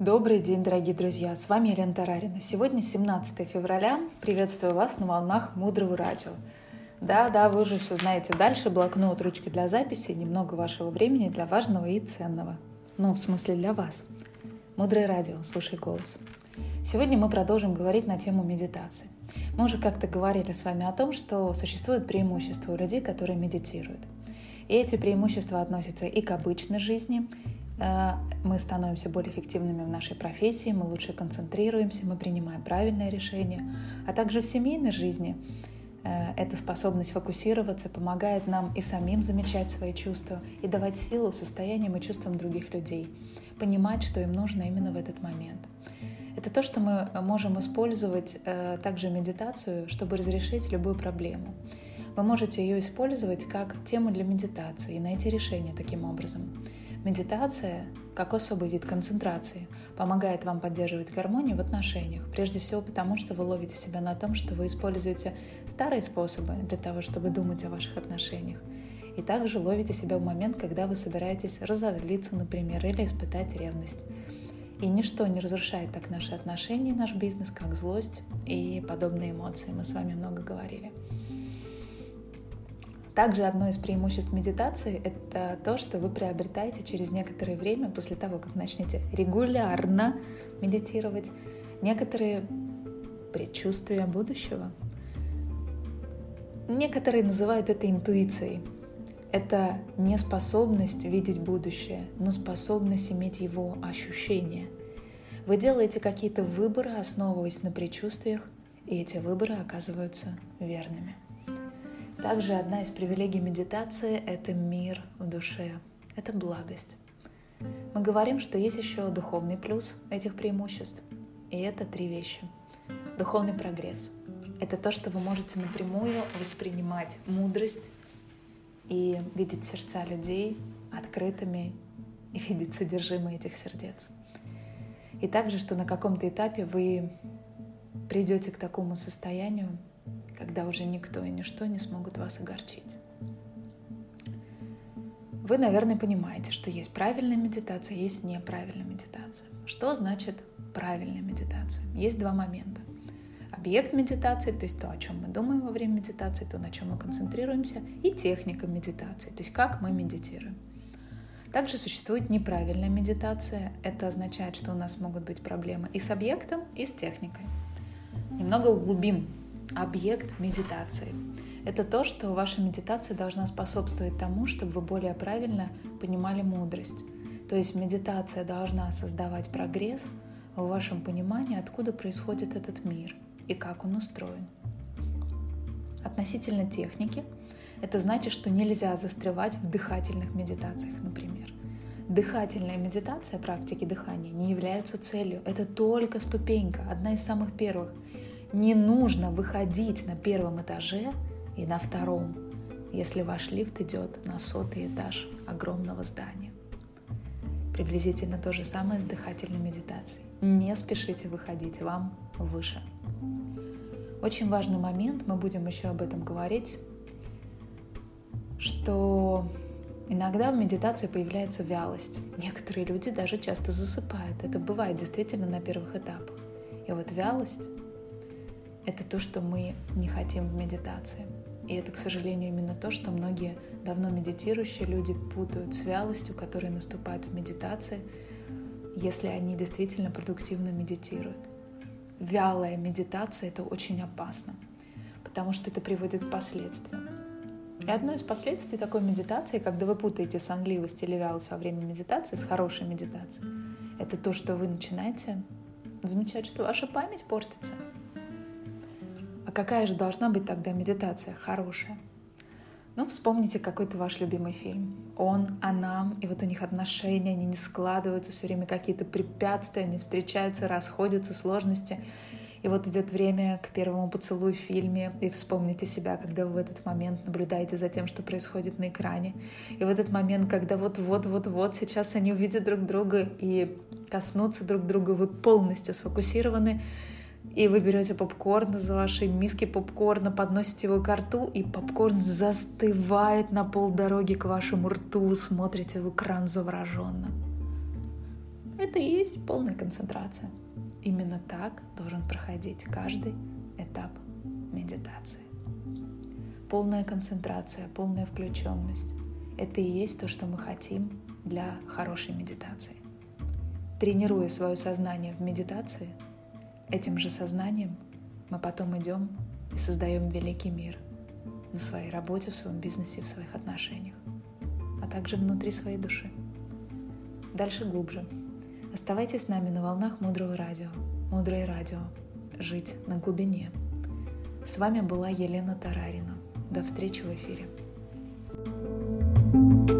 Добрый день, дорогие друзья! С вами Елена Тарарина. Сегодня 17 февраля. Приветствую вас на волнах Мудрого радио. Да, да, вы же все знаете. Дальше блокнот, ручка для записи, немного вашего времени для важного и ценного. Ну, в смысле для вас. Мудрое радио, слушай голос. Сегодня мы продолжим говорить на тему медитации. Мы уже как-то говорили с вами о том, что существуют преимущества у людей, которые медитируют. И эти преимущества относятся и к обычной жизни, мы становимся более эффективными в нашей профессии, мы лучше концентрируемся, мы принимаем правильное решение, а также в семейной жизни э, эта способность фокусироваться помогает нам и самим замечать свои чувства и давать силу состояниям и чувствам других людей, понимать, что им нужно именно в этот момент. Это то, что мы можем использовать э, также медитацию, чтобы разрешить любую проблему. Вы можете ее использовать как тему для медитации и найти решение таким образом. Медитация, как особый вид концентрации, помогает вам поддерживать гармонию в отношениях, прежде всего потому, что вы ловите себя на том, что вы используете старые способы для того, чтобы думать о ваших отношениях. И также ловите себя в момент, когда вы собираетесь разозлиться, например, или испытать ревность. И ничто не разрушает так наши отношения, наш бизнес, как злость и подобные эмоции. Мы с вами много говорили. Также одно из преимуществ медитации — это то, что вы приобретаете через некоторое время после того, как начнете регулярно медитировать, некоторые предчувствия будущего. Некоторые называют это интуицией. Это не способность видеть будущее, но способность иметь его ощущение. Вы делаете какие-то выборы, основываясь на предчувствиях, и эти выборы оказываются верными. Также одна из привилегий медитации — это мир в душе, это благость. Мы говорим, что есть еще духовный плюс этих преимуществ, и это три вещи. Духовный прогресс — это то, что вы можете напрямую воспринимать мудрость и видеть сердца людей открытыми и видеть содержимое этих сердец. И также, что на каком-то этапе вы придете к такому состоянию, когда уже никто и ничто не смогут вас огорчить. Вы, наверное, понимаете, что есть правильная медитация, есть неправильная медитация. Что значит правильная медитация? Есть два момента. Объект медитации, то есть то, о чем мы думаем во время медитации, то, на чем мы концентрируемся, и техника медитации, то есть как мы медитируем. Также существует неправильная медитация. Это означает, что у нас могут быть проблемы и с объектом, и с техникой. Немного углубим объект медитации. Это то, что ваша медитация должна способствовать тому, чтобы вы более правильно понимали мудрость. То есть медитация должна создавать прогресс в вашем понимании, откуда происходит этот мир и как он устроен. Относительно техники, это значит, что нельзя застревать в дыхательных медитациях, например. Дыхательная медитация, практики дыхания не являются целью. Это только ступенька, одна из самых первых – не нужно выходить на первом этаже и на втором, если ваш лифт идет на сотый этаж огромного здания. Приблизительно то же самое с дыхательной медитацией. Не спешите выходить, вам выше. Очень важный момент, мы будем еще об этом говорить, что иногда в медитации появляется вялость. Некоторые люди даже часто засыпают. Это бывает действительно на первых этапах. И вот вялость это то, что мы не хотим в медитации. И это, к сожалению, именно то, что многие давно медитирующие люди путают с вялостью, которая наступает в медитации, если они действительно продуктивно медитируют. Вялая медитация — это очень опасно, потому что это приводит к последствиям. И одно из последствий такой медитации, когда вы путаете сонливость или вялость во время медитации с хорошей медитацией, это то, что вы начинаете замечать, что ваша память портится — а какая же должна быть тогда медитация хорошая? Ну, вспомните какой-то ваш любимый фильм. Он, она, и вот у них отношения, они не складываются, все время какие-то препятствия, они встречаются, расходятся, сложности. И вот идет время к первому поцелую в фильме, и вспомните себя, когда вы в этот момент наблюдаете за тем, что происходит на экране. И в этот момент, когда вот-вот-вот-вот сейчас они увидят друг друга и коснутся друг друга, вы полностью сфокусированы и вы берете попкорн из вашей миски попкорна, подносите его к рту, и попкорн застывает на полдороги к вашему рту, смотрите в экран завороженно. Это и есть полная концентрация. Именно так должен проходить каждый этап медитации. Полная концентрация, полная включенность – это и есть то, что мы хотим для хорошей медитации. Тренируя свое сознание в медитации, этим же сознанием мы потом идем и создаем великий мир на своей работе, в своем бизнесе, в своих отношениях, а также внутри своей души. Дальше глубже. Оставайтесь с нами на волнах Мудрого Радио. Мудрое Радио. Жить на глубине. С вами была Елена Тарарина. До встречи в эфире. thank you